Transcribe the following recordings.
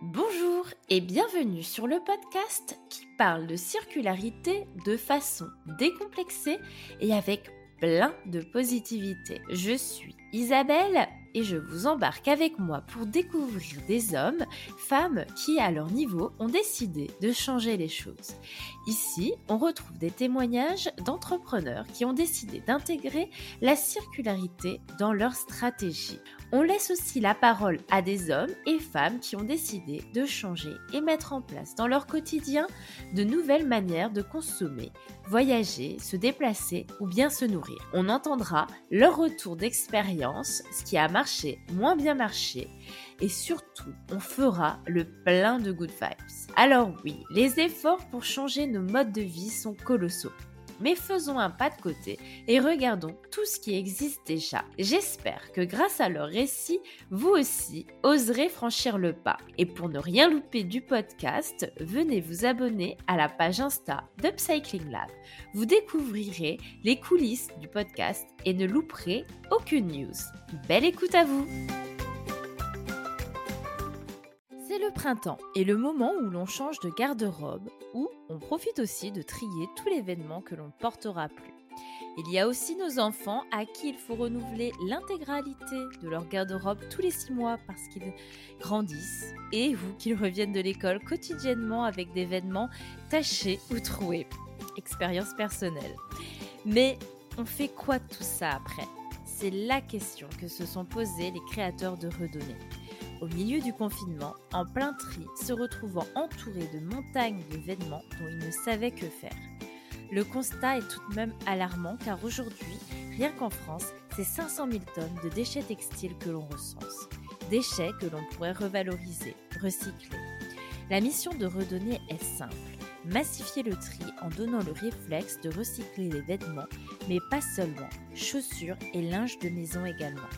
Bonjour et bienvenue sur le podcast qui parle de circularité de façon décomplexée et avec plein de positivité. Je suis Isabelle et je vous embarque avec moi pour découvrir des hommes, femmes qui, à leur niveau, ont décidé de changer les choses. Ici, on retrouve des témoignages d'entrepreneurs qui ont décidé d'intégrer la circularité dans leur stratégie. On laisse aussi la parole à des hommes et femmes qui ont décidé de changer et mettre en place dans leur quotidien de nouvelles manières de consommer, voyager, se déplacer ou bien se nourrir. On entendra leur retour d'expérience, ce qui a marché, moins bien marché, et surtout, on fera le plein de good vibes. Alors oui, les efforts pour changer nos modes de vie sont colossaux mais faisons un pas de côté et regardons tout ce qui existe déjà. J'espère que grâce à leur récit, vous aussi oserez franchir le pas. Et pour ne rien louper du podcast, venez vous abonner à la page Insta d'Upcycling Lab. Vous découvrirez les coulisses du podcast et ne louperez aucune news. Belle écoute à vous! Le printemps et le moment où l'on change de garde-robe, où on profite aussi de trier tous les vêtements que l'on ne portera plus. Il y a aussi nos enfants à qui il faut renouveler l'intégralité de leur garde-robe tous les six mois parce qu'ils grandissent et vous qu'ils reviennent de l'école quotidiennement avec des vêtements tachés ou troués. Expérience personnelle. Mais on fait quoi tout ça après? C'est la question que se sont posées les créateurs de Redonner au milieu du confinement, en plein tri, se retrouvant entouré de montagnes de vêtements dont ils ne savaient que faire. Le constat est tout de même alarmant car aujourd'hui, rien qu'en France, c'est 500 000 tonnes de déchets textiles que l'on recense. Déchets que l'on pourrait revaloriser, recycler. La mission de redonner est simple. Massifier le tri en donnant le réflexe de recycler les vêtements, mais pas seulement, chaussures et linge de maison également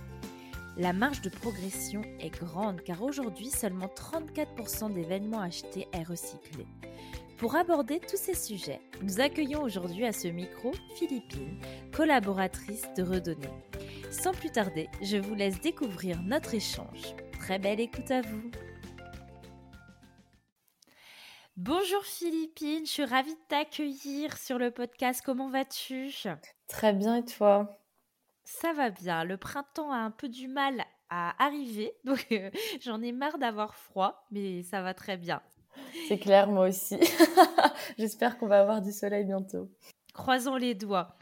la marge de progression est grande car aujourd'hui seulement 34% des vêtements achetés est recyclé. Pour aborder tous ces sujets, nous accueillons aujourd'hui à ce micro Philippine, collaboratrice de Redonner. Sans plus tarder, je vous laisse découvrir notre échange. Très belle écoute à vous. Bonjour Philippine, je suis ravie de t'accueillir sur le podcast. Comment vas-tu? Très bien et toi? Ça va bien. Le printemps a un peu du mal à arriver, donc euh, j'en ai marre d'avoir froid, mais ça va très bien. C'est clair, moi aussi. J'espère qu'on va avoir du soleil bientôt. Croisons les doigts.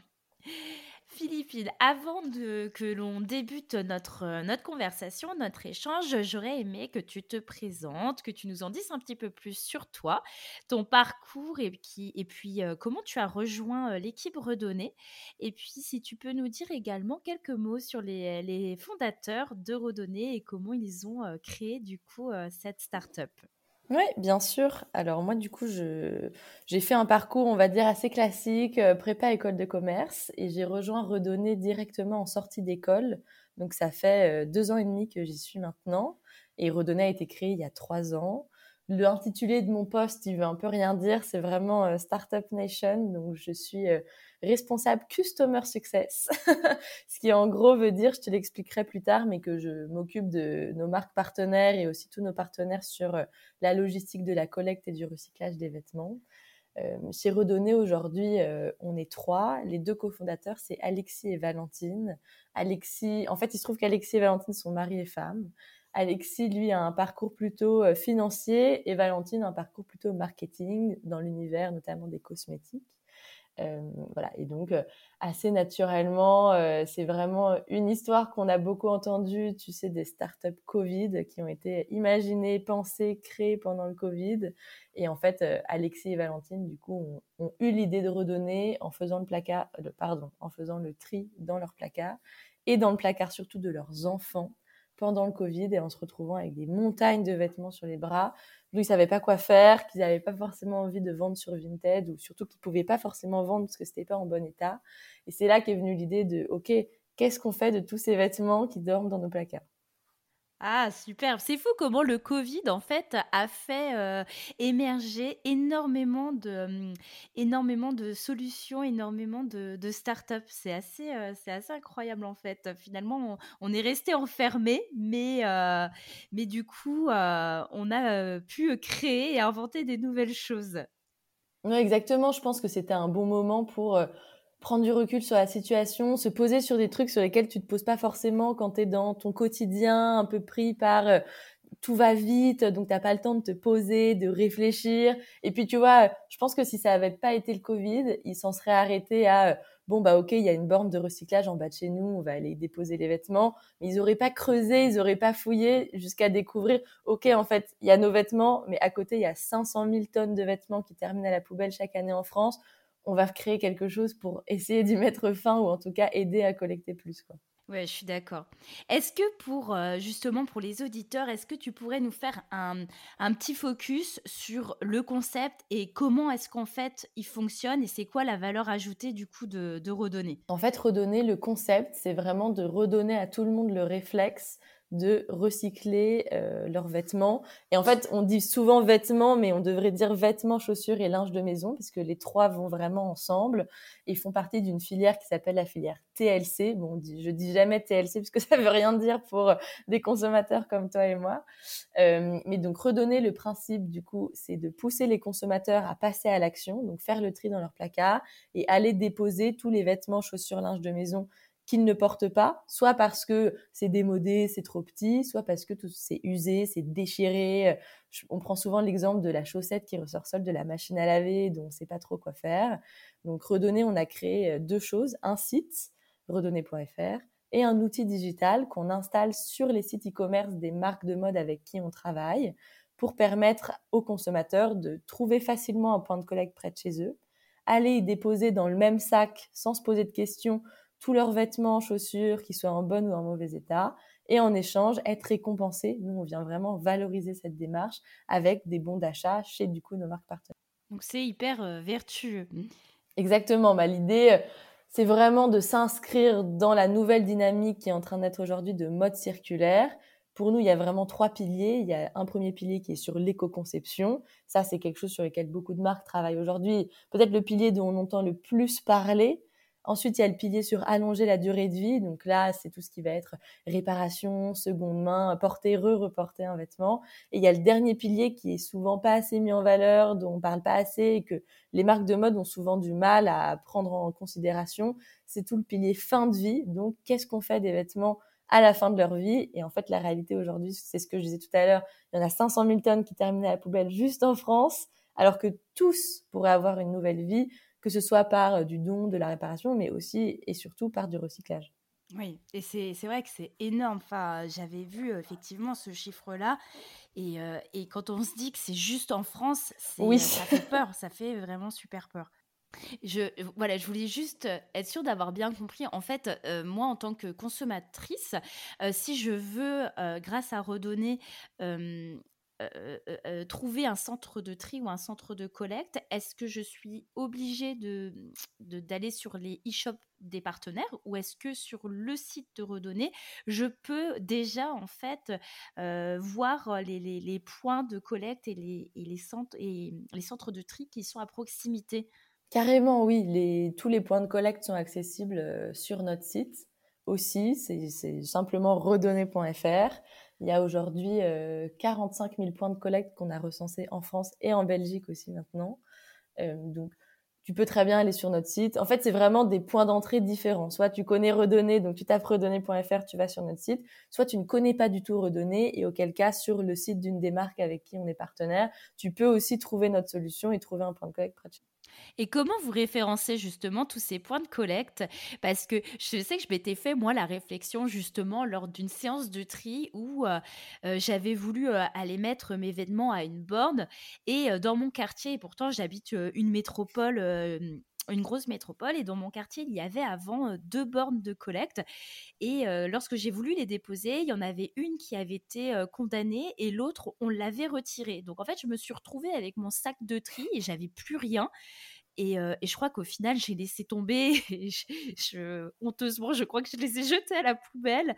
Philippine, avant de, que l'on débute notre, euh, notre conversation, notre échange, j'aurais aimé que tu te présentes, que tu nous en dises un petit peu plus sur toi, ton parcours et, qui, et puis euh, comment tu as rejoint euh, l'équipe Redonnée. Et puis si tu peux nous dire également quelques mots sur les, fondateurs de Redonnée et comment ils ont créé du coup cette start-up. Oui, bien sûr. Alors moi, du coup, j'ai fait un parcours, on va dire, assez classique, euh, prépa école de commerce, et j'ai rejoint Redonner directement en sortie d'école. Donc ça fait euh, deux ans et demi que j'y suis maintenant, et Redonner a été créé il y a trois ans. L'intitulé de mon poste, il veut un peu rien dire, c'est vraiment euh, Startup Nation, donc je suis responsable Customer Success, ce qui en gros veut dire, je te l'expliquerai plus tard, mais que je m'occupe de nos marques partenaires et aussi tous nos partenaires sur euh, la logistique de la collecte et du recyclage des vêtements. Euh, chez Redonné aujourd'hui, euh, on est trois. Les deux cofondateurs, c'est Alexis et Valentine. Alexis, en fait, il se trouve qu'Alexis et Valentine sont mari et femme. Alexis, lui, a un parcours plutôt financier et Valentine un parcours plutôt marketing dans l'univers notamment des cosmétiques. Euh, voilà, et donc euh, assez naturellement, euh, c'est vraiment une histoire qu'on a beaucoup entendue, tu sais, des startups Covid qui ont été imaginées, pensées, créées pendant le Covid. Et en fait, Alexis et Valentine, du coup, ont, eu l'idée de redonner en faisant le placard, pardon, en faisant le tri dans leur placard et dans le placard surtout de leurs enfants pendant le Covid et en se retrouvant avec des montagnes de vêtements sur les bras ils ne savaient pas quoi faire, qu'ils n'avaient pas forcément envie de vendre sur Vinted ou surtout qu'ils ne pouvaient pas forcément vendre parce que c'était pas en bon état. Et c'est là qu'est venue l'idée de, OK, qu'est-ce qu'on fait de tous ces vêtements qui dorment dans nos placards? Ah, super. C'est fou comment le Covid, en fait, a fait euh, émerger énormément de, hum, énormément de solutions, énormément de, de startups. C'est assez, euh, assez incroyable, en fait. Finalement, on, est resté enfermé, mais, euh, du coup, on a pu créer et inventer des nouvelles choses. Exactement. Je pense que c'était un bon moment pour prendre du recul sur la situation, se poser sur des trucs sur lesquels tu te poses pas forcément quand tu es dans ton quotidien un peu pris par euh, tout va vite, donc t'as pas le temps de te poser, de réfléchir. Et puis tu vois, je pense que si ça avait pas été le Covid, ils s'en seraient arrêtés à euh, bon bah ok, il y a une borne de recyclage en bas de chez nous, on va aller déposer les vêtements. Mais ils auraient pas creusé, ils auraient pas fouillé jusqu'à découvrir ok en fait il y a nos vêtements, mais à côté il y a 500 000 tonnes de vêtements qui terminent à la poubelle chaque année en France on va créer quelque chose pour essayer d'y mettre fin ou en tout cas aider à collecter plus. Quoi. Ouais, je suis d'accord. Est-ce que pour euh, justement pour les auditeurs, est-ce que tu pourrais nous faire un, petit focus sur le concept et comment est-ce qu'en fait il fonctionne et c'est quoi la valeur ajoutée du coup de, de redonner? En fait, redonner le concept, c'est vraiment de redonner à tout le monde le réflexe de recycler euh, leurs vêtements. Et en fait, on dit souvent vêtements, mais on devrait dire vêtements, chaussures et linge de maison, parce que les trois vont vraiment ensemble et font partie d'une filière qui s'appelle la filière TLC. Bon, je dis jamais TLC parce que ça veut rien dire pour des consommateurs comme toi et moi. Euh, mais donc redonner le principe, du coup, c'est de pousser les consommateurs à passer à l'action, donc faire le tri dans leur placard et aller déposer tous les vêtements, chaussures, linge de maison qu'ils ne portent pas, soit parce que c'est démodé, c'est trop petit, soit parce que c'est usé, c'est déchiré. On prend souvent l'exemple de la chaussette qui ressort seule de la machine à laver, dont on ne sait pas trop quoi faire. Donc Redonner, on a créé euh, deux choses, un site, redonner.fr, et un outil digital qu'on installe sur les sites e-commerce des marques de mode avec qui on travaille pour permettre aux consommateurs de trouver facilement un point de collecte près de chez eux, aller y déposer dans le même sac sans se poser de questions tous leurs vêtements, chaussures, qui soient en bon ou en mauvais état, et en échange être récompensés. Nous, on vient vraiment valoriser cette démarche avec des bons d'achat chez du coup nos marques partenaires. Donc c'est hyper euh, vertueux. Exactement. Bah, L'idée, euh, c'est vraiment de s'inscrire dans la nouvelle dynamique qui est en train d'être aujourd'hui de mode circulaire. Pour nous, il y a vraiment trois piliers. Il y a un premier pilier qui est sur l'éco-conception. Ça, c'est quelque chose sur lequel beaucoup de marques travaillent aujourd'hui. Peut-être le pilier dont on entend le plus parler, Ensuite, il y a le pilier sur allonger la durée de vie. Donc là, c'est tout ce qui va être réparation, seconde main, porter, re-reporter un vêtement. Et il y a le dernier pilier qui est souvent pas assez mis en valeur, dont on parle pas assez et que les marques de mode ont souvent du mal à prendre en considération. C'est tout le pilier fin de vie. Donc, qu'est-ce qu'on fait des vêtements à la fin de leur vie? Et en fait, la réalité aujourd'hui, c'est ce que je disais tout à l'heure, il y en a 500 000 tonnes qui terminent à la poubelle juste en France, alors que tous pourraient avoir une nouvelle vie que ce soit par euh, du don, de la réparation, mais aussi et surtout par du recyclage. Oui, et c'est vrai que c'est énorme. Enfin, J'avais vu euh, effectivement ce chiffre-là. Et, euh, et, quand on se dit que c'est juste en France, oui. ça fait peur, ça fait vraiment super peur. Je, voilà, je voulais juste être sûre d'avoir bien compris. En fait, moi, en tant que consommatrice, si je veux, grâce à Redonner, euh, euh, euh, trouver un centre de tri ou un centre de collecte, est-ce que je suis obligée de, d'aller sur les e-shops des partenaires ou est-ce que sur le site de Redonner, je peux déjà en fait voir les, points de collecte et les, centres, et les centres de tri qui sont à proximité? Carrément, oui. Tous les points de collecte sont accessibles sur notre site aussi. C'est simplement redonner.fr. Il y a aujourd'hui 45 000 points de collecte qu'on a recensés en France et en Belgique aussi maintenant. Euh, donc, tu peux très bien aller sur notre site. En fait, c'est vraiment des points d'entrée différents. Soit tu connais Redonner, donc tu tapes redonner.fr, tu vas sur notre site. Soit tu ne connais pas du tout Redonner et auquel cas, sur le site d'une des marques avec qui on est partenaire, tu peux aussi trouver notre solution et trouver un point de collecte près et comment vous référencez justement tous ces points de collecte? Parce que je sais que je m'étais fait, moi, la réflexion justement lors d'une séance de tri où euh, euh, j'avais voulu euh, aller mettre mes vêtements à une borne. Et dans mon quartier, et pourtant j'habite une métropole une grosse métropole et dans mon quartier il y avait avant deux bornes de collecte et lorsque j'ai voulu les déposer il y en avait une qui avait été condamnée et l'autre on l'avait retirée donc en fait je me suis retrouvée avec mon sac de tri et j'avais plus rien Et, je crois qu'au final, j'ai laissé tomber. je, honteusement, je crois que je les ai jetés à la poubelle.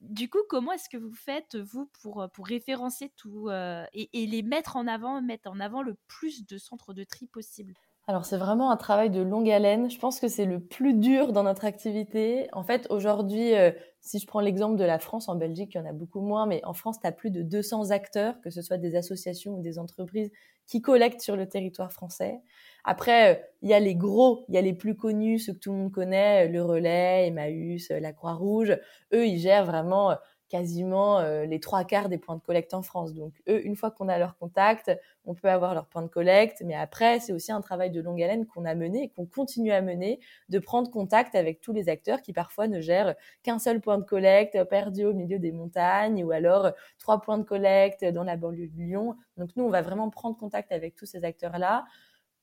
du coup, comment est-ce que vous faites, vous, pour, pour référencer tout et, et, les mettre en avant, mettre en avant le plus de centres de tri possible? Alors c'est vraiment un travail de longue haleine. Je pense que c'est le plus dur dans notre activité. En fait, aujourd'hui, euh, si je prends l'exemple de la France, en Belgique, il y en a beaucoup moins, mais en France, tu as plus de 200 acteurs, que ce soit des associations ou des entreprises, qui collectent sur le territoire français. Après, euh, il y a les gros, il y a les plus connus, ceux que tout le monde connaît, le Relais, Emmaüs, la Croix-Rouge. Eux, ils gèrent vraiment quasiment euh, les trois quarts des points de collecte en France. Donc eux, une fois qu'on a leur contact, on peut avoir leur point de collecte. Mais après, c'est aussi un travail de longue haleine qu'on a mené et qu'on continue à mener, de prendre contact avec tous les acteurs qui parfois ne gèrent qu'un seul point de collecte perdu au milieu des montagnes ou alors trois points de collecte dans la banlieue de Lyon. Donc nous, on va vraiment prendre contact avec tous ces acteurs-là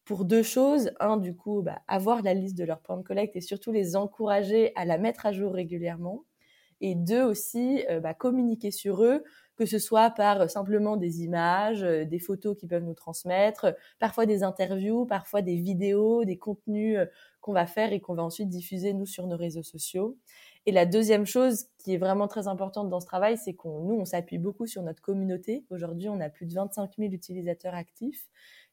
pour deux choses. Un, du coup, bah, avoir la liste de leurs points de collecte et surtout les encourager à la mettre à jour régulièrement et deux aussi euh, bah, communiquer sur eux, que ce soit par euh, simplement des images, euh, des photos qu'ils peuvent nous transmettre, parfois des interviews, parfois des vidéos, des contenus qu'on va faire et qu'on va ensuite diffuser nous sur nos réseaux sociaux. Et la deuxième chose qui est vraiment très importante dans ce travail, c'est qu'on nous on s'appuie beaucoup sur notre communauté. Aujourd'hui, on a plus de 25 000 utilisateurs actifs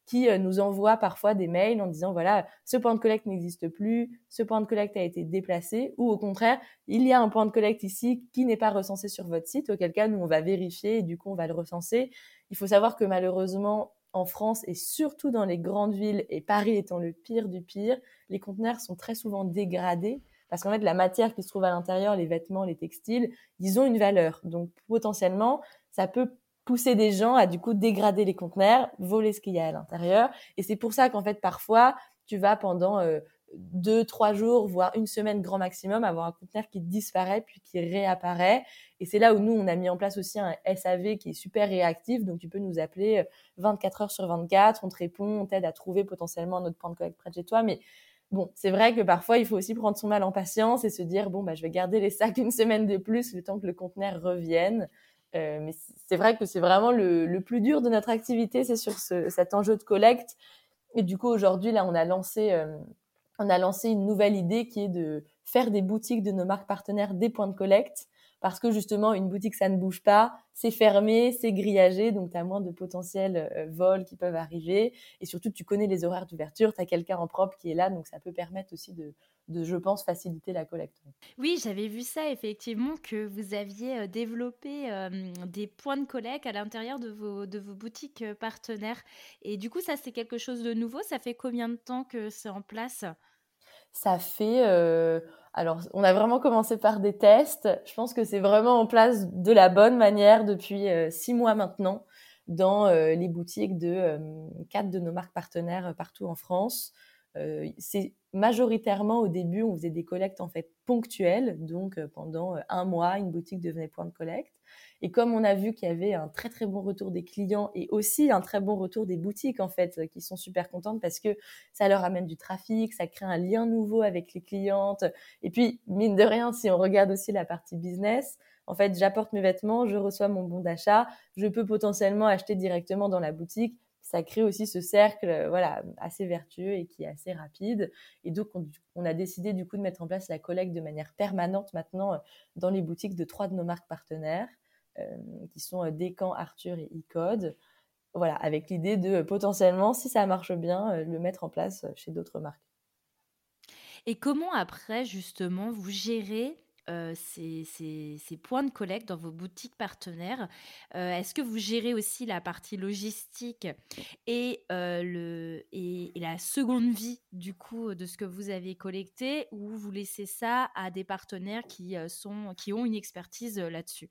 qui euh, nous envoient parfois des mails en disant voilà, ce point de collecte n'existe plus, ce point de collecte a été déplacé, ou au contraire, il y a un point de collecte ici qui n'est pas recensé sur votre site, auquel cas nous on va vérifier et du coup on va le recenser. Il faut savoir que malheureusement, en France et surtout dans les grandes villes, et Paris étant le pire du pire, les conteneurs sont très souvent dégradés parce qu'en fait, la matière qui se trouve à l'intérieur, les vêtements, les textiles, ils ont une valeur. Donc, potentiellement, ça peut pousser des gens à du coup dégrader les conteneurs, voler ce qu'il y a à l'intérieur. Et c'est pour ça qu'en fait parfois tu vas pendant euh, deux, trois jours, voire une semaine grand maximum, avoir un conteneur qui disparaît puis qui réapparaît. Et c'est là où nous, on a mis en place aussi un SAV qui est super réactif. Donc, tu peux nous appeler 24 euh, heures sur 24. On te répond, on t'aide à trouver potentiellement notre point de collecte près de chez toi. Mais bon, c'est vrai que parfois, il faut aussi prendre son mal en patience et se dire, bon, bah, je vais garder les sacs une semaine de plus le temps que le conteneur revienne. Euh, mais c'est vrai que c'est vraiment le, le, plus dur de notre activité, c'est sur ce, cet enjeu de collecte. Et du coup, aujourd'hui, là, on a lancé, euh, on a lancé une nouvelle idée qui est de faire des boutiques de nos marques partenaires des points de collecte parce que justement une boutique ça ne bouge pas, c'est fermé, c'est grillagé, donc tu as moins de potentiels euh, vols qui peuvent arriver et surtout tu connais les horaires d'ouverture, tu as quelqu'un en propre qui est là, donc ça peut permettre aussi de, de je pense, faciliter la collecte. Oui, j'avais vu ça effectivement que vous aviez euh, développé euh, des points de collecte à l'intérieur de vos, de vos boutiques partenaires. Et du coup, ça, c'est quelque chose de nouveau. Ça fait combien de temps que c'est en place? Ça fait alors, on a vraiment commencé par des tests. Je pense que c'est vraiment en place de la bonne manière depuis euh, six mois maintenant dans euh, les boutiques de euh, quatre de nos marques partenaires partout en France. c'est majoritairement au début, on faisait des collectes en fait ponctuelles, donc pendant un mois, une boutique devenait point de collecte. Et comme on a vu qu'il y avait un très très bon retour des clients et aussi un très bon retour des boutiques en fait, euh, qui sont super contentes parce que ça leur amène du trafic, ça crée un lien nouveau avec les clientes. Et puis mine de rien, si on regarde aussi la partie business, en fait, j'apporte mes vêtements, je reçois mon bon d'achat, je peux potentiellement acheter directement dans la boutique. Ça crée aussi ce cercle, euh, voilà, assez vertueux et qui est assez rapide. Et donc, on, on, a décidé du coup de mettre en place la collecte de manière permanente maintenant euh, dans les boutiques de trois de nos marques partenaires. Euh, qui sont euh, Descamps, Arthur et e Voilà, avec l'idée de euh, potentiellement, si ça marche bien, le mettre en place chez d'autres marques. Et comment après, justement, vous gérez ces, points de collecte dans vos boutiques partenaires? Est-ce que vous gérez aussi la partie logistique et, et, la seconde vie du coup de ce que vous avez collecté? Ou vous laissez ça à des partenaires qui, sont, qui ont une expertise là-dessus?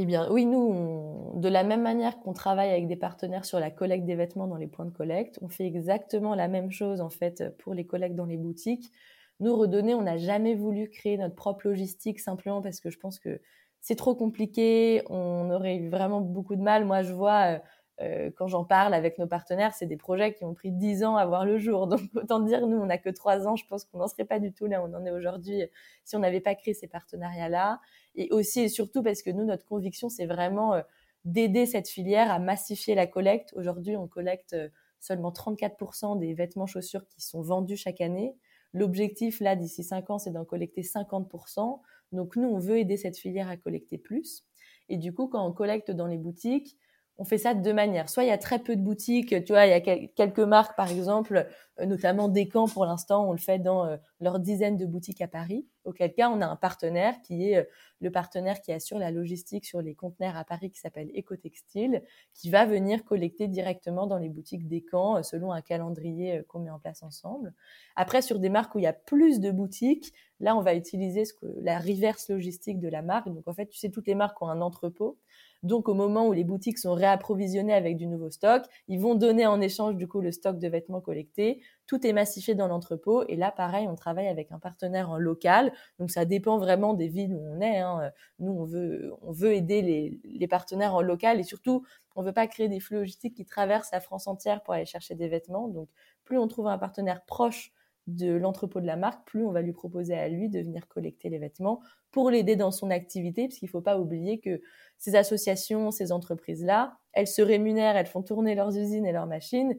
Eh bien, oui, nous, de la même manière qu'on travaille avec des partenaires sur la collecte des vêtements dans les points de collecte, on fait exactement la même chose en fait pour les collectes dans les boutiques. Nous, redonner, on n'a jamais voulu créer notre propre logistique simplement parce que je pense que c'est trop compliqué, on aurait eu vraiment beaucoup de mal. Moi, je vois euh, euh, quand j'en parle avec nos partenaires, c'est des projets qui ont pris dix ans à voir le jour. Donc autant dire, nous, on n'a que trois ans. Je pense qu'on n'en serait pas du tout là on en est aujourd'hui si on n'avait pas créé ces partenariats-là. Et aussi et surtout parce que nous, notre conviction, c'est vraiment euh, d'aider cette filière à massifier la collecte. Aujourd'hui, on collecte seulement 34% des vêtements chaussures qui sont vendus chaque année. L'objectif, là, d'ici 5 ans, c'est d'en collecter 50%. Donc, nous, on veut aider cette filière à collecter plus. Et du coup, quand on collecte dans les boutiques, on fait ça de deux manières. Soit il y a très peu de boutiques, tu vois, il y a quelques marques, par exemple, euh, notamment Descamps pour l'instant, on le fait dans euh, leur dizaine de boutiques à Paris. Auquel cas, on a un partenaire qui est euh, le partenaire qui assure la logistique sur les conteneurs à Paris qui s'appelle Ecotextile, qui va venir collecter directement dans les boutiques Descamps selon un calendrier qu'on met en place ensemble. Après, sur des marques où il y a plus de boutiques, là, on va utiliser ce que, la reverse logistique de la marque. Donc, en fait, tu sais, toutes les marques ont un entrepôt. Donc, au moment où les boutiques sont réapprovisionnées avec du nouveau stock, ils vont donner en échange, du coup, le stock de vêtements collectés. Tout est massifié dans l'entrepôt. Et là, pareil, on travaille avec un partenaire en local. Donc, ça dépend vraiment des villes où on est. Hein. Nous, on veut, on veut aider les, partenaires en local et surtout, on veut pas créer des flux logistiques qui traversent la France entière pour aller chercher des vêtements. Donc, plus on trouve un partenaire proche de l'entrepôt de la marque, plus on va lui proposer à lui de venir collecter les vêtements pour l'aider dans son activité, parce qu'il ne faut pas oublier que ces associations, ces entreprises-là, elles se rémunèrent, elles font tourner leurs usines et leurs machines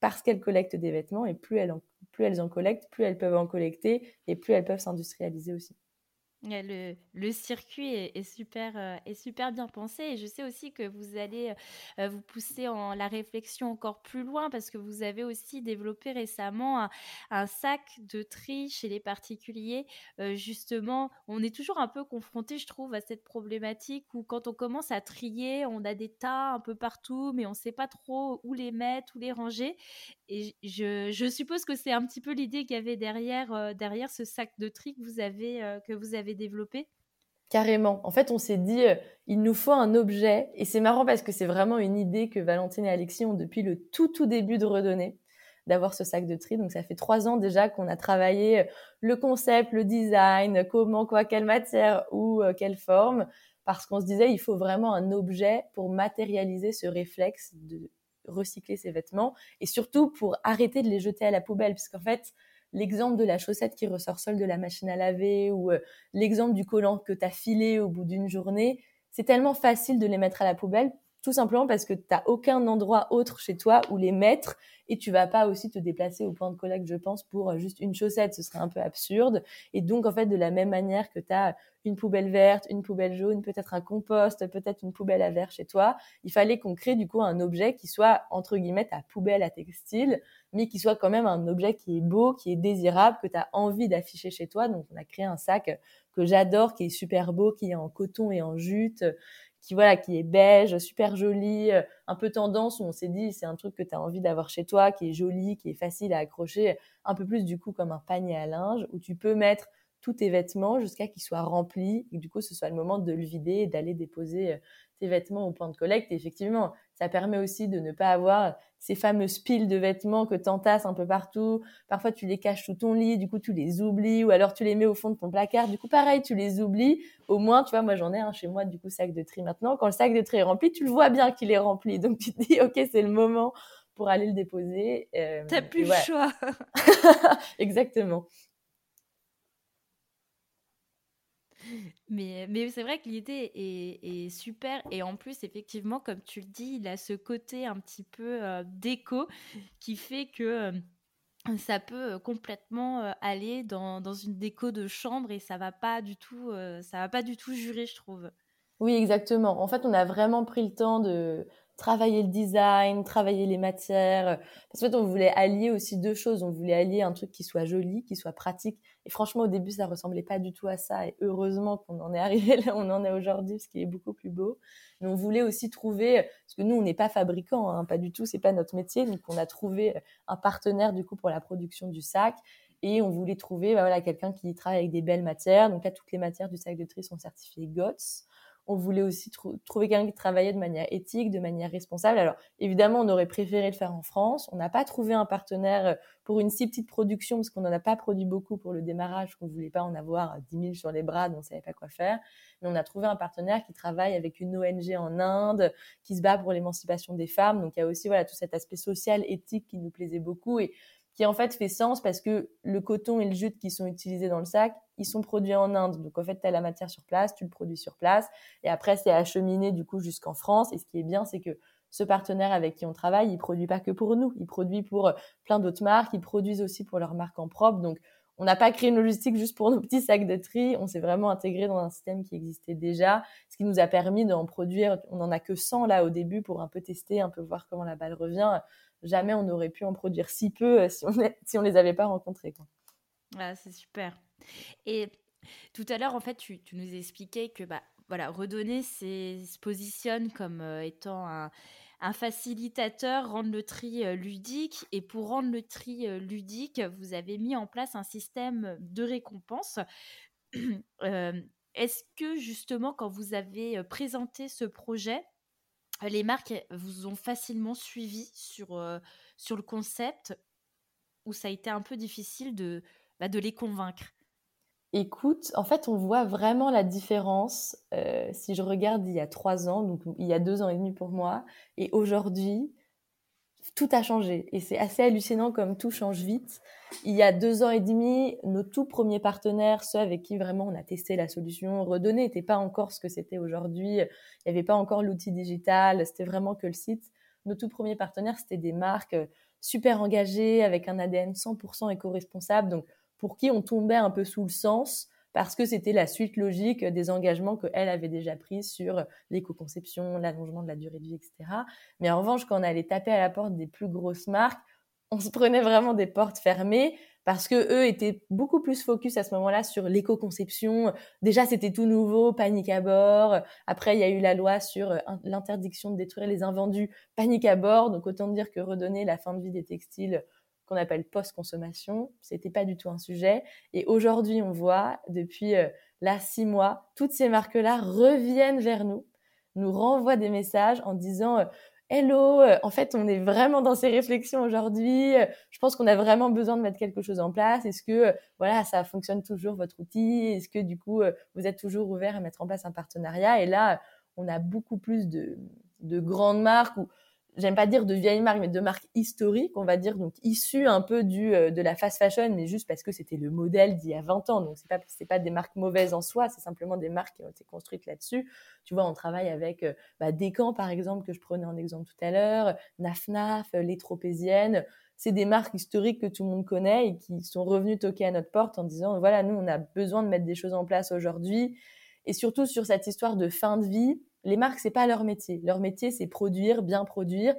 parce qu'elles collectent des vêtements, et plus elles, en, plus elles en collectent, plus elles peuvent en collecter, et plus elles peuvent s'industrialiser aussi. Le, circuit est, super, euh, est super bien pensé et je sais aussi que vous allez euh, vous pousser en la réflexion encore plus loin parce que vous avez aussi développé récemment un, sac de tri chez les particuliers. Euh, justement, on est toujours un peu confronté, je trouve, à cette problématique où quand on commence à trier, on a des tas un peu partout, mais on ne sait pas trop où les mettre, où les ranger. Et je, je suppose que c'est un petit peu l'idée qu'il y avait derrière, derrière ce sac de tri que vous avez, que vous avez développé? Carrément. En fait, on s'est dit, euh, il nous faut un objet. Et c'est marrant parce que c'est vraiment une idée que Valentine et Alexis ont depuis le tout, tout début de Redonner, d'avoir ce sac de tri. Donc, ça fait trois ans déjà qu'on a travaillé euh, le concept, le design, comment, quoi, quelle matière ou euh, quelle forme. Parce qu'on se disait, il faut vraiment un objet pour matérialiser ce réflexe de recycler ses vêtements et surtout pour arrêter de les jeter à la poubelle. Puisqu'en fait, l'exemple de la chaussette qui ressort seule de la machine à laver ou euh, l'exemple du collant que tu as filé au bout d'une journée, c'est tellement facile de les mettre à la poubelle, tout simplement parce que tu n'as aucun endroit autre chez toi où les mettre et tu vas pas aussi te déplacer au point de collecte, je pense, pour euh, juste une chaussette, ce serait un peu absurde. Et donc, en fait, de la même manière que tu as une poubelle verte, une poubelle jaune, peut-être un compost, peut-être une poubelle à verre chez toi, il fallait qu'on crée du coup un objet qui soit, entre guillemets, ta poubelle à textile, mais qui soit quand même un objet qui est beau, qui est désirable, que tu as envie d'afficher chez toi. Donc, on a créé un sac que j'adore, qui est super beau, qui est en coton et en jute, qui voilà, qui est beige, super joli, euh, un peu tendance où on s'est dit c'est un truc que tu as envie d'avoir chez toi, qui est joli, qui est facile à accrocher, un peu plus du coup comme un panier à linge où tu peux mettre tous tes vêtements jusqu'à qu'ils soient remplis et du coup ce soit le moment de le vider et d'aller déposer euh, tes vêtements au point de collecte. Et effectivement, ça permet aussi de ne pas avoir ces fameuses piles de vêtements que t'entasses un peu partout. Parfois, tu les caches sous ton lit, du coup, tu les oublies, ou alors tu les mets au fond de ton placard. Du coup, pareil, tu les oublies. Au moins, tu vois, moi, j'en ai un chez moi, du coup, sac de tri maintenant. Quand le sac de tri est rempli, tu le vois bien qu'il est rempli. Donc, tu te dis, OK, c'est le moment pour aller le déposer. Euh, T'as plus le choix. Exactement. Mais, mais c'est vrai que l'idée est, super. Et en plus, effectivement, comme tu le dis, il a ce côté un petit peu euh, déco qui fait que euh, ça peut euh, complètement aller dans, dans, une déco de chambre et ça va pas du tout, ça va pas du tout jurer, je trouve. Oui, exactement. En fait, on a vraiment pris le temps de, travailler le design, travailler les matières. Parce qu'en fait, on voulait allier aussi deux choses. On voulait allier un truc qui soit joli, qui soit pratique. Et franchement, au début, ça ressemblait pas du tout à ça. Et heureusement qu'on en est arrivé là on en est aujourd'hui, ce qui est beaucoup plus beau. Mais on voulait aussi trouver, parce que nous, on n'est pas fabricant, hein, pas du tout, c'est pas notre métier. Donc, on a trouvé un partenaire du coup pour la production du sac. Et on voulait trouver bah, voilà, quelqu'un qui travaille avec des belles matières. Donc là, toutes les matières du sac de tri sont certifiées GOTS on voulait aussi trouver quelqu'un qui travaillait de manière éthique, de manière responsable. Alors évidemment, on aurait préféré le faire en France. On n'a pas trouvé un partenaire euh, pour une si petite production parce qu'on n'en a pas produit beaucoup pour le démarrage, qu'on voulait pas en avoir 10 000 sur les bras, donc on savait pas quoi faire. Mais on a trouvé un partenaire qui travaille avec une ONG en Inde, qui se bat pour l'émancipation des femmes. Donc il y a aussi voilà tout cet aspect social, éthique qui nous plaisait beaucoup qui en fait fait sens parce que le coton et le jute qui sont utilisés dans le sac, ils sont produits en Inde. Donc en fait, tu as la matière sur place, tu le produis sur place, et après c'est acheminé du coup jusqu'en France. Et ce qui est bien, c'est que ce partenaire avec qui on travaille, il produit pas que pour nous, il produit pour plein d'autres marques, ils produisent aussi pour leurs marques en propre. Donc on n'a pas créé une logistique juste pour nos petits sacs de tri, on s'est vraiment intégré dans un système qui existait déjà, ce qui nous a permis d'en produire, on n'en a que 100 là au début pour un peu tester, un peu voir comment la balle revient. Jamais on n'aurait pu en produire si peu euh, si on si les avait pas rencontrés. Ah, c'est super. Et tout à l'heure, en fait, tu, nous expliquais que bah, voilà, redonner se positionne comme euh, étant un, facilitateur, rendre le tri euh, ludique. Et pour rendre le tri ludique, vous avez mis en place un système de récompense. Est-ce que justement, quand vous avez présenté ce projet, les marques vous ont facilement suivi sur, sur le concept ou ça a été un peu difficile de, bah, de les convaincre? Écoute, en fait, on voit vraiment la différence si je regarde il y a trois ans, donc il y a deux ans et demi pour moi, et aujourd'hui, tout a changé. Et c'est assez hallucinant comme tout change vite. Il y a deux ans et demi, nos tout premiers partenaires, ceux avec qui vraiment on a testé la solution, redonné n'était pas encore ce que c'était aujourd'hui. Il n'y avait pas encore l'outil digital, c'était vraiment que le site. Nos tout premiers partenaires, c'était des marques super engagées, avec un ADN 100% éco-responsable. Donc, pour qui on tombait un peu sous le sens parce que c'était la suite logique des engagements qu'elle avait déjà pris sur l'éco-conception, l'allongement de la durée de vie, etc. Mais en revanche, quand on allait taper à la porte des plus grosses marques, on se prenait vraiment des portes fermées parce que eux étaient beaucoup plus focus à ce moment-là sur l'éco-conception. Déjà, c'était tout nouveau, panique à bord. Après, il y a eu la loi sur euh, l'interdiction de détruire les invendus, panique à bord. Donc, autant dire que redonner la fin de vie des textiles qu'on appelle post-consommation. C'était pas du tout un sujet. Et aujourd'hui, on voit, depuis euh, là six mois, toutes ces marques-là reviennent vers nous, nous renvoient des messages en disant euh, Hello, euh, en fait, on est vraiment dans ces réflexions aujourd'hui. Je pense qu'on a vraiment besoin de mettre quelque chose en place. Est-ce que, voilà, ça fonctionne toujours votre outil? Est-ce que, du coup, vous êtes toujours ouvert à mettre en place un partenariat Et là, on a beaucoup plus de, de grandes marques où j'aime pas dire de vieilles marques, mais de marques historiques, on va dire, donc issues un peu du, euh, de la fast fashion, mais juste parce que c'était le modèle d'il y a 20 ans. Donc, c'est pas, c'est pas des marques mauvaises en soi, c'est simplement des marques qui ont été construites là-dessus. Tu vois, on travaille avec euh, bah, Descamps, par exemple, que je prenais en exemple tout à l'heure, Nafnaf, euh, Les Tropéziennes. C'est des marques historiques que tout le monde connaît et qui sont revenues toquer à notre porte en disant, voilà, nous, on a besoin de mettre des choses en place aujourd'hui. Et surtout sur cette histoire de fin de vie, les marques, c'est pas leur métier. Leur métier, c'est produire, bien produire.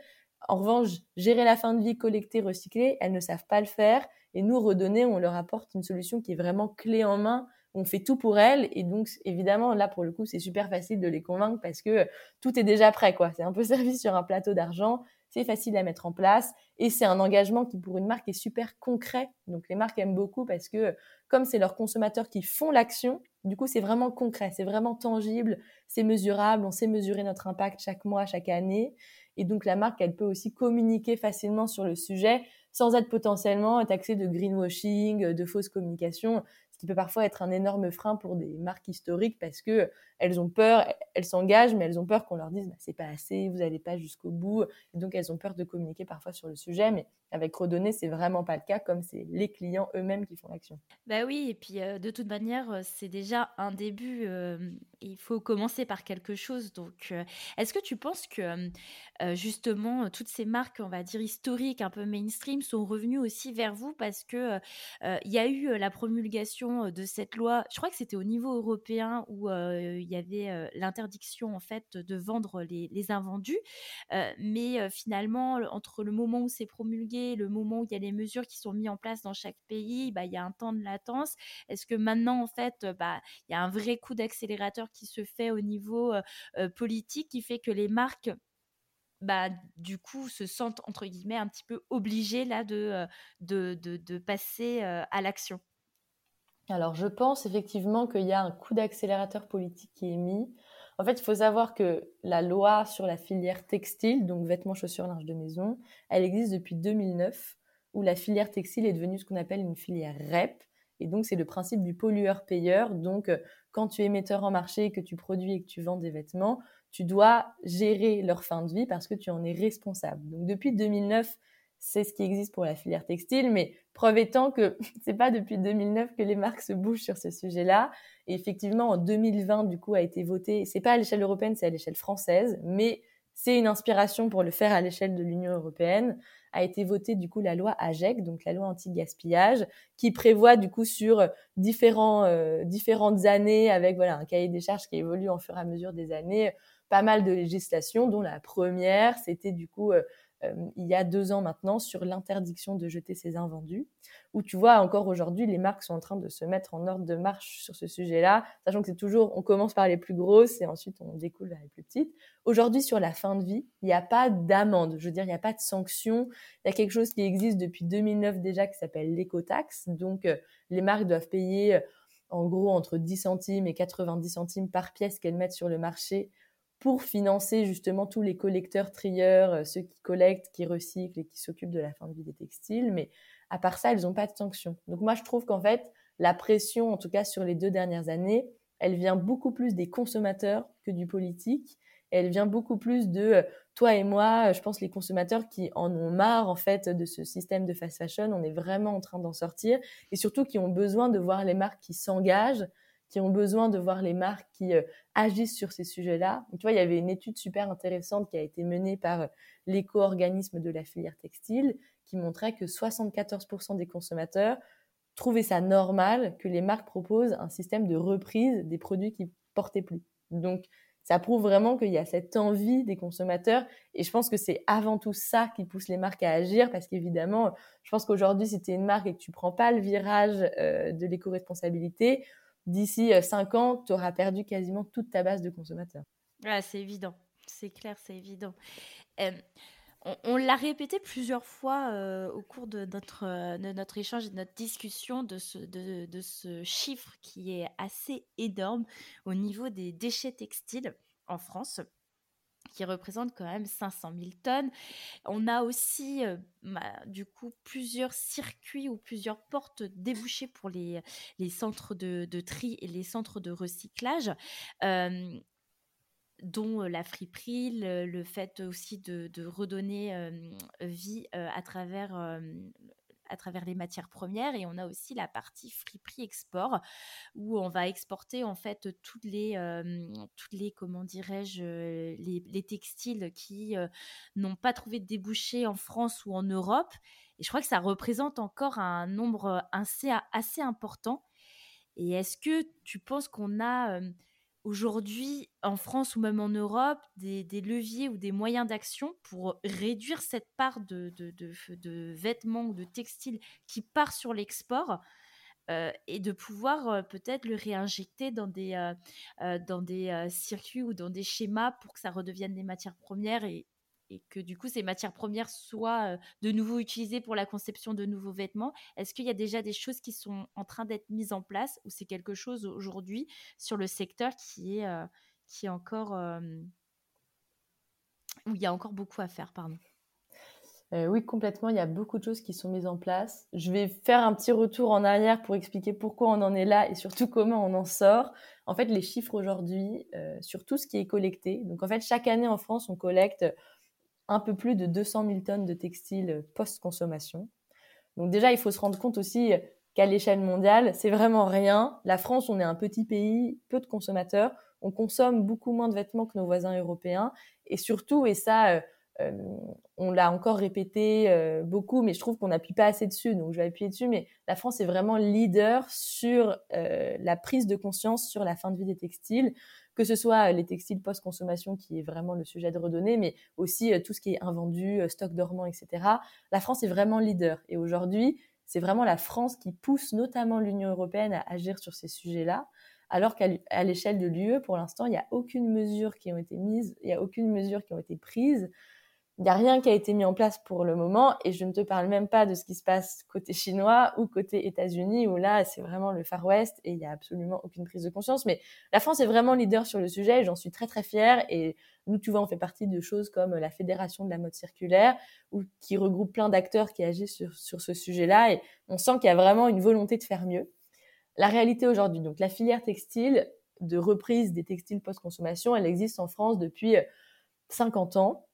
En revanche, gérer la fin de vie, collecter, recycler, elles ne savent pas le faire. Et nous, redonner, on leur apporte une solution qui est vraiment clé en main. On fait tout pour elles. Et donc, évidemment, là, pour le coup, c'est super facile de les convaincre parce que tout est déjà prêt, quoi. C'est un peu servi sur un plateau d'argent. C'est facile à mettre en place. Et c'est un engagement qui, pour une marque, est super concret. Donc, les marques aiment beaucoup parce que, comme c'est leurs consommateurs qui font l'action, du coup, c'est vraiment concret, c'est vraiment tangible, c'est mesurable, on sait mesurer notre impact chaque mois, chaque année. Et donc, la marque, elle peut aussi communiquer facilement sur le sujet sans être potentiellement taxée de greenwashing, de fausse communication qui peut parfois être un énorme frein pour des marques historiques parce que elles ont peur, elles s'engagent, mais elles ont peur qu'on leur dise bah, c'est pas assez, vous n'allez pas jusqu'au bout. Et donc elles ont peur de communiquer parfois sur le sujet, mais avec Redonner, c'est vraiment pas le cas, comme c'est les clients eux-mêmes qui font l'action. Bah oui, et puis euh, de toute manière, euh, c'est déjà un début. Euh, il faut commencer par quelque chose. Donc, est-ce que tu penses que justement toutes ces marques, on va dire historiques, un peu mainstream, sont revenues aussi vers vous parce que il y a eu la promulgation de cette loi, je crois que c'était au niveau européen où y avait l'interdiction en fait de vendre les, invendus. mais finalement, entre le moment où c'est promulgué, le moment où il y a les mesures qui sont mises en place dans chaque pays, bah, il y a un temps de latence. Est-ce que maintenant, en fait, bah, il y a un vrai coup d'accélérateur qui se fait au niveau politique qui fait que les marques bah, du coup, se sentent, entre guillemets, un petit peu obligées là de passer à l'action? Alors, je pense effectivement qu'il y a un coup d'accélérateur politique qui est mis. En fait, il faut savoir que la loi sur la filière textile, donc vêtements, chaussures, linge de maison, elle existe depuis 2009, où la filière textile est devenue ce qu'on appelle une filière REP. Et donc, c'est le principe du pollueur-payeur. Donc, euh, quand tu es metteur en marché, que tu produis et que tu vends des vêtements, tu dois gérer leur fin de vie parce que tu en es responsable. Donc, depuis 2009, c'est ce qui existe pour la filière textile, mais preuve étant que c'est pas depuis 2009 que les marques se bougent sur ce sujet-là. Et effectivement, en 2020, du coup, a été voté, c'est pas à l'échelle européenne, c'est à l'échelle française, mais c'est une inspiration pour le faire à l'échelle de l'Union européenne, a été votée du coup la loi AGEC, donc la loi anti-gaspillage, qui prévoit du coup sur différents, euh, différentes années avec voilà un cahier des charges qui évolue en fur et à mesure des années, pas mal de législations, dont la première, c'était du coup euh, il y a deux ans maintenant sur l'interdiction de jeter ses invendus, où tu vois encore aujourd'hui les marques sont en train de se mettre en ordre de marche sur ce sujet-là, sachant que c'est toujours on commence par les plus grosses et ensuite on découle vers les plus petites. Aujourd'hui sur la fin de vie, il n'y a pas d'amende, je veux dire il n'y a pas de sanction, il y a quelque chose qui existe depuis 2009 déjà qui s'appelle l'écotaxe, donc euh, les marques doivent payer euh, en gros entre 10 centimes et 90 centimes par pièce qu'elles mettent sur le marché pour financer justement tous les collecteurs, trieurs, euh, ceux qui collectent, qui recyclent et qui s'occupent de la fin de vie des textiles. Mais à part ça, elles n'ont pas de sanctions. Donc moi, je trouve qu'en fait, la pression, en tout cas sur les deux dernières années, elle vient beaucoup plus des consommateurs que du politique. elle vient beaucoup plus de euh, toi et moi, euh, je pense les consommateurs qui en ont marre en fait de ce système de fast fashion. On est vraiment en train d'en sortir et surtout qui ont besoin de voir les marques qui s'engagent qui ont besoin de voir les marques qui euh, agissent sur ces sujets-là. Tu vois, il y avait une étude super intéressante qui a été menée par euh, l'éco-organisme de la filière textile qui montrait que 74% des consommateurs trouvaient ça normal que les marques proposent un système de reprise des produits qui portaient plus. Donc, ça prouve vraiment qu'il y a cette envie des consommateurs et je pense que c'est avant tout ça qui pousse les marques à agir parce qu'évidemment, je pense qu'aujourd'hui, si tu es une marque et que tu prends pas le virage euh, de l'éco-responsabilité, d'ici euh, cinq ans, tu auras perdu quasiment toute ta base de consommateurs. c'est évident, c'est clair, c'est évident. on, l'a répété plusieurs fois euh, au cours de notre, euh, échange et de notre discussion de ce, de ce chiffre qui est assez énorme au niveau des déchets textiles en France qui représente quand même 500 000 tonnes. On a aussi, euh, du coup, plusieurs circuits ou plusieurs portes débouchées pour les, centres de, tri et les centres de recyclage. Euh, dont euh, la friperie, le, fait aussi de, redonner vie à travers à travers les matières premières et on a aussi la partie friperie export où on va exporter en fait toutes les toutes les comment dirais-je les, textiles qui n'ont pas trouvé de débouché en France ou en Europe. Et je crois que ça représente encore un nombre assez assez important. Et est-ce que tu penses qu'on a aujourd'hui en France ou même en Europe des, leviers ou des moyens d'action pour réduire cette part de, vêtements ou de textiles qui part sur l'export euh, et de pouvoir euh, peut-être le réinjecter dans des, euh, dans des circuits ou dans des schémas pour que ça redevienne des matières premières et, et que du coup ces matières premières soient de nouveau utilisées pour la conception de nouveaux vêtements. Est-ce qu'il y a déjà des choses qui sont en train d'être mises en place ou c'est quelque chose aujourd'hui sur le secteur qui est, qui encore où il y a encore beaucoup à faire, pardon? oui, complètement. Il y a beaucoup de choses qui sont mises en place. Je vais faire un petit retour en arrière pour expliquer pourquoi on en est là et surtout comment on en sort. En fait, les chiffres aujourd'hui sur tout ce qui est collecté. Donc, en fait, chaque année en France, on collecte un peu plus de 200 000 tonnes de textiles post-consommation. Donc déjà, il faut se rendre compte aussi qu'à l'échelle mondiale, c'est vraiment rien. La France, on est un petit pays, peu de consommateurs, on consomme beaucoup moins de vêtements que nos voisins européens. Et surtout, et ça, euh, euh, on l'a encore répété euh, beaucoup, mais je trouve qu'on n'appuie pas assez dessus, donc je vais appuyer dessus, mais la France est vraiment leader sur la prise de conscience sur la fin de vie des textiles que ce soit les textiles post-consommation, qui est vraiment le sujet de redonner, mais aussi euh, tout ce qui est invendu, euh, stock dormant, etc. La France est vraiment leader. Et aujourd'hui, c'est vraiment la France qui pousse notamment l'Union européenne à agir sur ces sujets-là, alors qu'à l'échelle de l'UE, pour l'instant, il n'y a aucune mesure qui a été mise, il n'y a aucune mesure qui a été prise il n'y a rien qui a été mis en place pour le moment et je ne te parle même pas de ce qui se passe côté chinois ou côté États-Unis où là c'est vraiment le Far West et il n'y a absolument aucune prise de conscience. Mais la France est vraiment leader sur le sujet et j'en suis très très fière et nous tu vois on fait partie de choses comme la Fédération de la mode circulaire ou qui regroupe plein d'acteurs qui agissent sur, sur ce sujet-là et on sent qu'il y a vraiment une volonté de faire mieux. La réalité aujourd'hui, donc la filière textile de reprise des textiles post-consommation, elle existe en France depuis 50 ans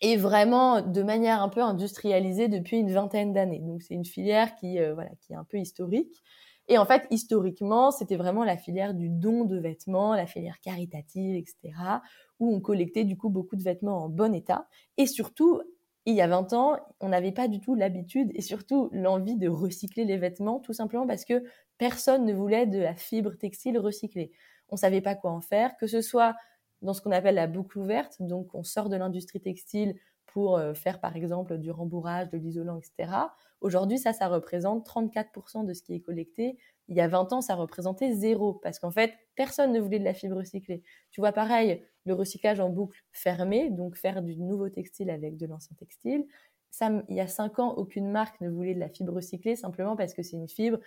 et vraiment de manière un peu industrialisée depuis une vingtaine d'années. Donc c'est une filière qui, euh, voilà, qui est un peu historique. Et en fait, historiquement, c'était vraiment la filière du don de vêtements, la filière caritative, etc., où on collectait du coup beaucoup de vêtements en bon état. Et surtout, il y a 20 ans, on n'avait pas du tout l'habitude et surtout l'envie de recycler les vêtements, tout simplement parce que personne ne voulait de la fibre textile recyclée. On savait pas quoi en faire, que ce soit dans ce qu'on appelle la boucle ouverte, donc on sort de l'industrie textile pour euh, faire par exemple du rembourrage, de l'isolant, etc. Aujourd'hui, ça, ça représente 34% de ce qui est collecté. Il y a 20 ans, ça représentait zéro parce qu'en fait, personne ne voulait de la fibre recyclée. Tu vois, pareil, le recyclage en boucle fermé, donc faire du nouveau textile avec de l'ancien textile. Ça, il y a 5 ans, aucune marque ne voulait de la fibre recyclée simplement parce que c'est une fibre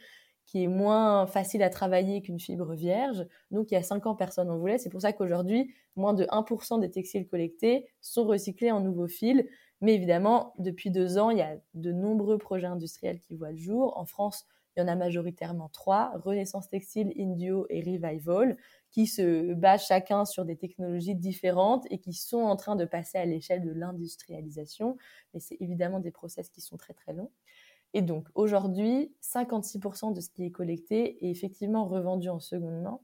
qui est moins facile à travailler qu'une fibre vierge. Donc, il y a 5 ans, personne n'en voulait. C'est pour ça qu'aujourd'hui, moins de 1% des textiles collectés sont recyclés en nouveaux fils. Mais évidemment, depuis deux ans, il y a de nombreux projets industriels qui voient le jour. En France, il y en a majoritairement trois, Renaissance Textile, Indio et Revival, qui se basent chacun sur des technologies différentes et qui sont en train de passer à l'échelle de l'industrialisation. Mais c'est évidemment des process qui sont très très longs. Et donc aujourd'hui, 56% de ce qui est collecté est effectivement revendu en seconde main.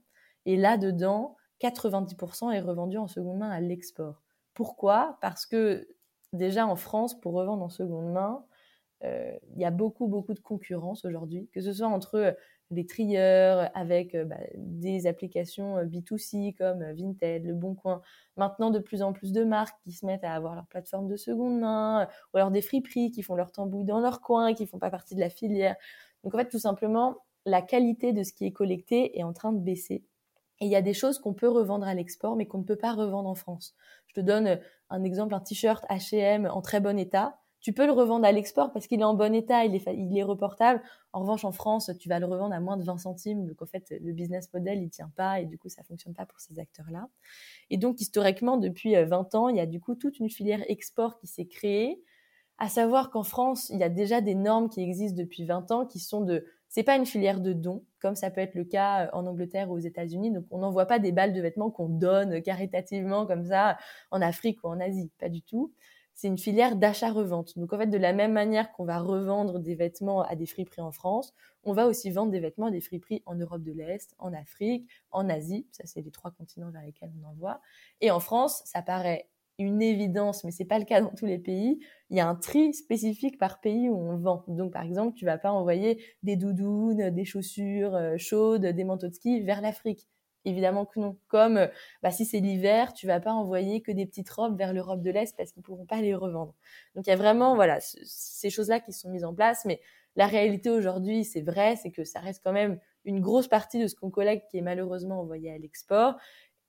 Et là-dedans, 90% est revendu en seconde main à l'export. Pourquoi? Parce que déjà en France, pour revendre en seconde main, euh, il y a beaucoup, beaucoup de concurrence aujourd'hui, que ce soit entre euh, les trieurs, avec euh, bah, des applications B2C comme Vinted, Le Bon Coin. Maintenant, de plus en plus de marques qui se mettent à avoir leur plateforme de seconde main, ou alors des friperies qui font leur tambouille dans leur coin, qui font pas partie de la filière. Donc en fait, tout simplement, la qualité de ce qui est collecté est en train de baisser. Et il y a des choses qu'on peut revendre à l'export, mais qu'on ne peut pas revendre en France. Je te donne un exemple, un t-shirt H&M en très bon état tu peux le revendre à l'export parce qu'il est en bon état, il est, il est reportable. En revanche, en France, tu vas le revendre à moins de 20 centimes. Donc, en fait, le business model, il tient pas et du coup, ça fonctionne pas pour ces acteurs-là. Et donc, historiquement, depuis 20 euh, ans, il y a du coup toute une filière export qui s'est créée. À savoir qu'en France, il y a déjà des normes qui existent depuis 20 ans qui sont de, c'est pas une filière de dons, comme ça peut être le cas euh, en Angleterre ou aux États-Unis. Donc, on n'envoie pas des balles de vêtements qu'on donne caritativement comme ça en Afrique ou en Asie. Pas du tout c'est une filière d'achat-revente. Donc en fait, de la même manière qu'on va revendre des vêtements à des friperies en France, on va aussi vendre des vêtements à des friperies en Europe de l'Est, en Afrique, en Asie. Ça, c'est les trois continents vers lesquels on envoie. Et en France, ça paraît une évidence, mais c'est pas le cas dans tous les pays. Il y a un tri spécifique par pays où on vend. Donc, par exemple, tu vas pas envoyer des doudounes, des chaussures euh, chaudes, des manteaux de ski vers l'Afrique. Évidemment que non. Comme euh, bah, si c'est l'hiver, tu vas pas envoyer que des petites robes vers l'Europe de l'Est parce qu'ils pourront pas les revendre. Donc il y a vraiment voilà ces choses-là qui sont mises en place, mais la réalité aujourd'hui, c'est vrai, c'est que ça reste quand même une grosse partie de ce qu'on collecte qui est malheureusement envoyé à l'export.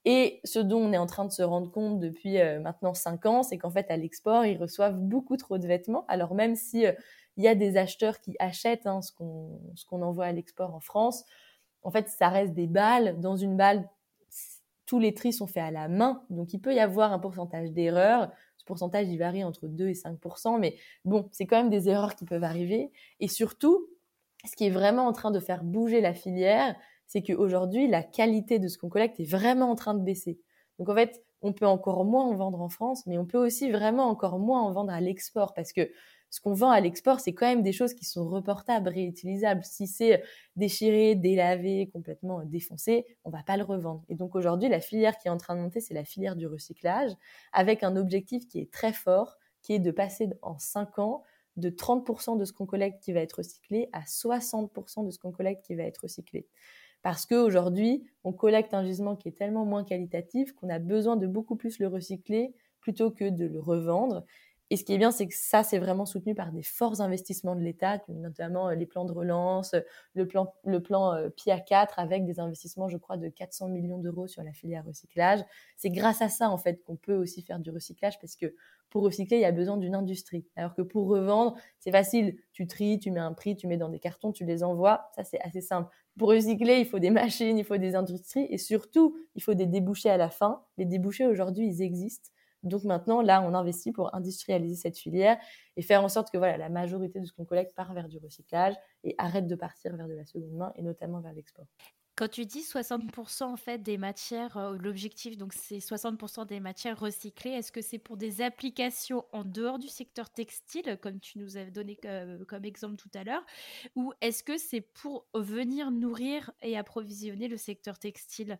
Et ce dont on est en train de se rendre compte depuis euh, maintenant cinq ans, c'est qu'en fait à l'export, ils reçoivent beaucoup trop de vêtements. Alors même si euh, il y a des acheteurs qui achètent hein, ce qu'on envoie à l'export en France, en fait, ça reste des balles. Dans une balle, tous les tris sont faits à la main. Donc, il peut y avoir un pourcentage d'erreurs. Ce pourcentage, il varie entre 2 et 5 Mais bon, c'est quand même des erreurs qui peuvent arriver. Et surtout, ce qui est vraiment en train de faire bouger la filière, c'est qu'aujourd'hui, la qualité de ce qu'on collecte est vraiment en train de baisser. Donc, en fait, on peut encore moins en vendre en France, mais on peut aussi vraiment encore moins en vendre à l'export parce que ce qu'on vend à l'export, c'est quand même des choses qui sont reportables, réutilisables. Si c'est déchiré, délavé, complètement défoncé, on va pas le revendre. Et donc aujourd'hui, la filière qui est en train de monter, c'est la filière du recyclage, avec un objectif qui est très fort, qui est de passer en 5 ans de 30% de ce qu'on collecte qui va être recyclé à 60% de ce qu'on collecte qui va être recyclé. Parce qu'aujourd'hui, on collecte un gisement qui est tellement moins qualitatif qu'on a besoin de beaucoup plus le recycler plutôt que de le revendre. Et ce qui est bien, c'est que ça, c'est vraiment soutenu par des forts investissements de l'État, notamment euh, les plans de relance, le plan, le plan euh, PIA 4 avec des investissements, je crois, de 400 millions d'euros sur la filière recyclage. C'est grâce à ça, en fait, qu'on peut aussi faire du recyclage parce que pour recycler, il y a besoin d'une industrie. Alors que pour revendre, c'est facile. Tu tries, tu mets un prix, tu mets dans des cartons, tu les envoies. Ça, c'est assez simple. Pour recycler, il faut des machines, il faut des industries et surtout, il faut des débouchés à la fin. Les débouchés, aujourd'hui, ils existent. Donc maintenant, là, on investit pour industrialiser cette filière et faire en sorte que voilà, la majorité de ce qu'on collecte part vers du recyclage et arrête de partir vers de la seconde main et notamment vers l'export. Quand tu dis 60% en fait des matières, euh, l'objectif donc c'est 60% des matières recyclées, est-ce que c'est pour des applications en dehors du secteur textile, comme tu nous avais donné euh, comme exemple tout à l'heure, ou est-ce que c'est pour venir nourrir et approvisionner le secteur textile?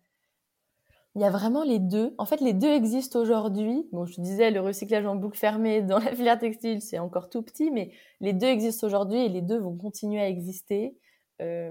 Il y a vraiment les deux. En fait, les deux existent aujourd'hui. Bon, je disais, le recyclage en boucle fermée dans la filière textile, c'est encore tout petit, mais les deux existent aujourd'hui et les deux vont continuer à exister. Euh,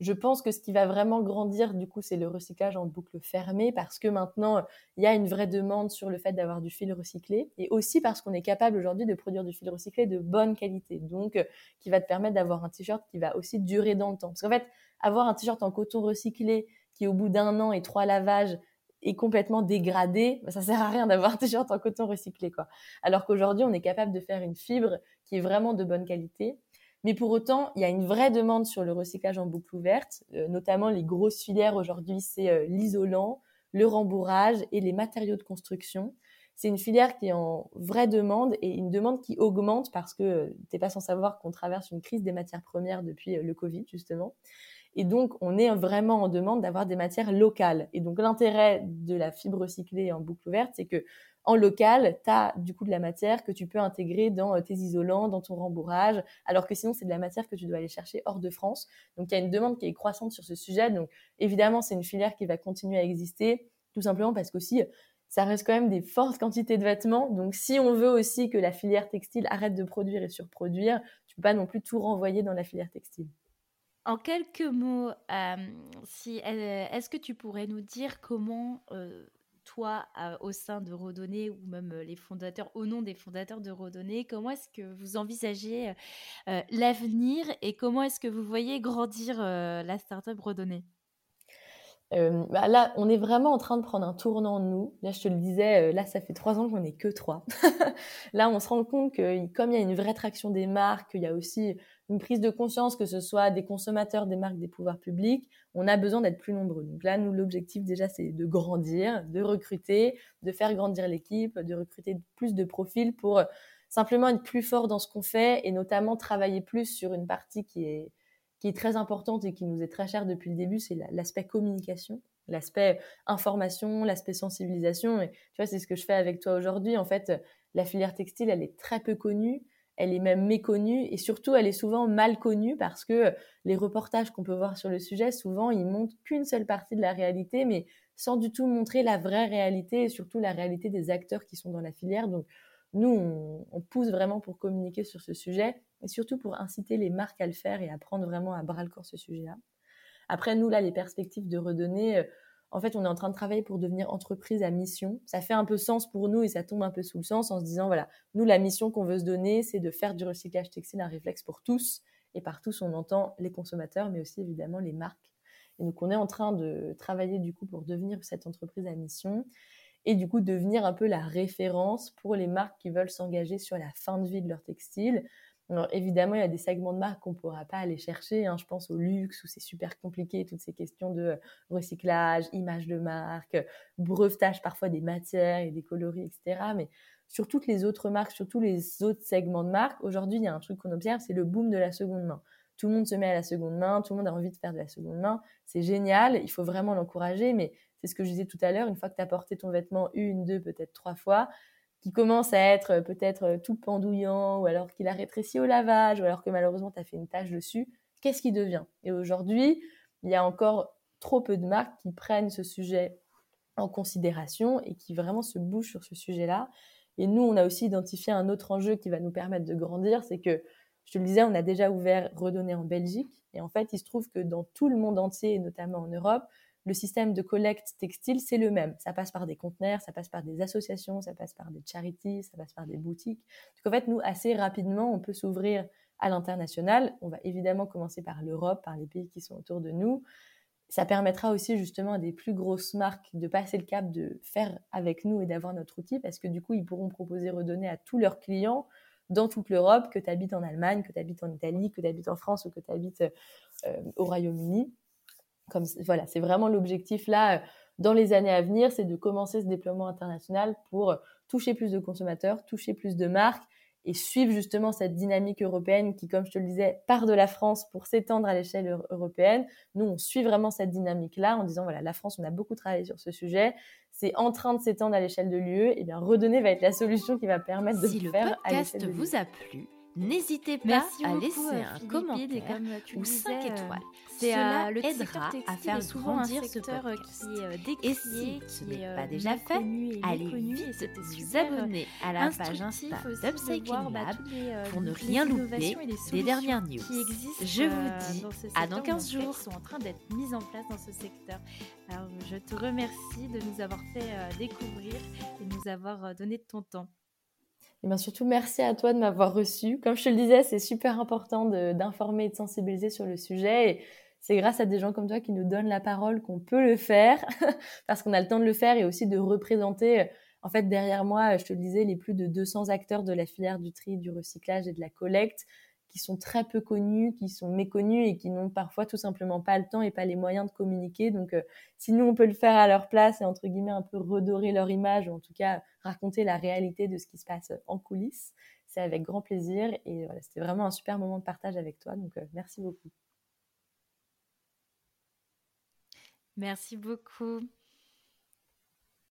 je pense que ce qui va vraiment grandir, du coup, c'est le recyclage en boucle fermée parce que maintenant, il y a une vraie demande sur le fait d'avoir du fil recyclé et aussi parce qu'on est capable aujourd'hui de produire du fil recyclé de bonne qualité. Donc, euh, qui va te permettre d'avoir un t-shirt qui va aussi durer dans le temps. Parce qu'en fait, avoir un t-shirt en coton recyclé qui, au bout d'un an et trois lavages, est complètement dégradé, bah, ça sert à rien d'avoir t-shirt en coton recyclé, quoi. Alors qu'aujourd'hui, on est capable de faire une fibre qui est vraiment de bonne qualité. Mais pour autant, il y a une vraie demande sur le recyclage en boucle ouverte, euh, notamment les grosses filières aujourd'hui, c'est euh, l'isolant, le rembourrage et les matériaux de construction. C'est une filière qui est en vraie demande et une demande qui augmente parce que euh, tu n'es pas sans savoir qu'on traverse une crise des matières premières depuis le Covid, justement. Et donc, on est vraiment en demande d'avoir des matières locales. Et donc, l'intérêt de la fibre recyclée en boucle ouverte, c'est que en local, tu as du coup de la matière que tu peux intégrer dans euh, tes isolants, dans ton rembourrage, alors que sinon, c'est de la matière que tu dois aller chercher hors de France. Donc, il y a une demande qui est croissante sur ce sujet. Donc, évidemment, c'est une filière qui va continuer à exister, tout simplement parce qu'aussi, ça reste quand même des fortes quantités de vêtements. Donc, si on veut aussi que la filière textile arrête de produire et surproduire, tu peux pas non plus tout renvoyer dans la filière textile. En quelques mots, euh, si, euh, est-ce que tu pourrais nous dire comment euh, toi, au sein de Redonner, ou même les fondateurs, au nom des fondateurs de Redonner, comment est-ce que vous envisagez l'avenir et comment est-ce que vous voyez grandir la startup Redonner euh, bah là, on est vraiment en train de prendre un tournant nous. Là, je te le disais, euh, là, ça fait trois ans qu'on n'est que trois. là, on se rend compte que comme il y a une vraie traction des marques, il y a aussi une prise de conscience que ce soit des consommateurs, des marques, des pouvoirs publics, on a besoin d'être plus nombreux. Donc là, nous, l'objectif déjà, c'est de grandir, de recruter, de faire grandir l'équipe, de recruter plus de profils pour simplement être plus fort dans ce qu'on fait et notamment travailler plus sur une partie qui est qui est très importante et qui nous est très chère depuis le début, c'est l'aspect communication, l'aspect information, l'aspect sensibilisation. Et tu vois, c'est ce que je fais avec toi aujourd'hui. En fait, la filière textile, elle est très peu connue, elle est même méconnue et surtout, elle est souvent mal connue parce que les reportages qu'on peut voir sur le sujet, souvent, ils montrent qu'une seule partie de la réalité, mais sans du tout montrer la vraie réalité et surtout la réalité des acteurs qui sont dans la filière. Nous, on, pousse vraiment pour communiquer sur ce sujet et surtout pour inciter les marques à le faire et à prendre vraiment à bras le corps ce sujet-là. Après, nous, là, les perspectives de redonner, euh, en fait, on est en train de travailler pour devenir entreprise à mission. Ça fait un peu sens pour nous et ça tombe un peu sous le sens en se disant, voilà, nous, la mission qu'on veut se donner, c'est de faire du recyclage textile un réflexe pour tous. Et par tous, on entend les consommateurs, mais aussi évidemment les marques. Et donc, on est en train de travailler du coup pour devenir cette entreprise à mission et du coup devenir un peu la référence pour les marques qui veulent s'engager sur la fin de vie de leur textile. Alors évidemment, il y a des segments de marques qu'on ne pourra pas aller chercher. Hein. Je pense au luxe où c'est super compliqué, toutes ces questions de recyclage, image de marque, brevetage parfois des matières et des coloris, etc. Mais sur toutes les autres marques, sur tous les autres segments de marques, aujourd'hui, il y a un truc qu'on observe, c'est le boom de la seconde main. Tout le monde se met à la seconde main, tout le monde a envie de faire de la seconde main. C'est génial, il faut vraiment l'encourager, mais c'est ce que je disais tout à l'heure, une fois que tu as porté ton vêtement une, deux, peut-être trois fois, qui commence à être euh, peut-être euh, tout pendouillant, ou alors qu'il a rétréci au lavage, ou alors que malheureusement tu as fait une tache dessus, qu'est-ce qui devient? Et aujourd'hui, il y a encore trop peu de marques qui prennent ce sujet en considération et qui vraiment se bougent sur ce sujet-là. Et nous, on a aussi identifié un autre enjeu qui va nous permettre de grandir, c'est que, je te le disais, on a déjà ouvert Redonner en Belgique. Et en fait, il se trouve que dans tout le monde entier, et notamment en Europe, le système de collecte textile, c'est le même. Ça passe par des conteneurs, ça passe par des associations, ça passe par des charities, ça passe par des boutiques. Donc en fait, nous, assez rapidement, on peut s'ouvrir à l'international. On va évidemment commencer par l'Europe, par les pays qui sont autour de nous. Ça permettra aussi justement à des plus grosses marques de passer le cap de faire avec nous et d'avoir notre outil parce que du coup, ils pourront proposer redonner à tous leurs clients dans toute l'Europe, que tu habites en Allemagne, que tu habites en Italie, que tu habites en France ou que tu habites euh, au Royaume-Uni comme voilà, c'est vraiment l'objectif là euh, dans les années à venir, c'est de commencer ce déploiement international pour toucher plus de consommateurs, toucher plus de marques et suivre justement cette dynamique européenne qui, comme je te le disais, part de la France pour s'étendre à l'échelle européenne. Nous, on suit vraiment cette dynamique-là en disant, voilà, la France, on a beaucoup travaillé sur ce sujet, c'est en train de s'étendre à l'échelle de l'UE, et bien redonner va être la solution qui va permettre de le faire. Si le podcast vous a plu, N'hésitez pas à laisser un commentaire ou 5 étoiles. Cela le aidera à faire grandir ce podcast. et si ce n'est pas déjà fait, allez vite vous abonner à la page Insta d'Upcycling Lab pour ne rien louper des dernières news. Je vous dis à dans 15 jours. sont en train d'être mises en place dans ce secteur. Alors, je te remercie de nous avoir fait découvrir et de nous avoir donné de ton temps. Et bien surtout, merci à toi de m'avoir reçu. Comme je te le disais, c'est super important d'informer et de sensibiliser sur le sujet. Et c'est grâce à des gens comme toi qui nous donnent la parole qu'on peut le faire, parce qu'on a le temps de le faire et aussi de représenter. En fait, derrière moi, je te le disais, les plus de 200 acteurs de la filière du tri, du recyclage et de la collecte qui sont très peu connus, qui sont méconnus et qui n'ont parfois tout simplement pas le temps et pas les moyens de communiquer. Donc, euh, si nous, on peut le faire à leur place et entre guillemets un peu redorer leur image ou en tout cas raconter la réalité de ce qui se passe en coulisses, c'est avec grand plaisir. Et voilà, c'était vraiment un super moment de partage avec toi. Donc, euh, merci beaucoup. Merci beaucoup.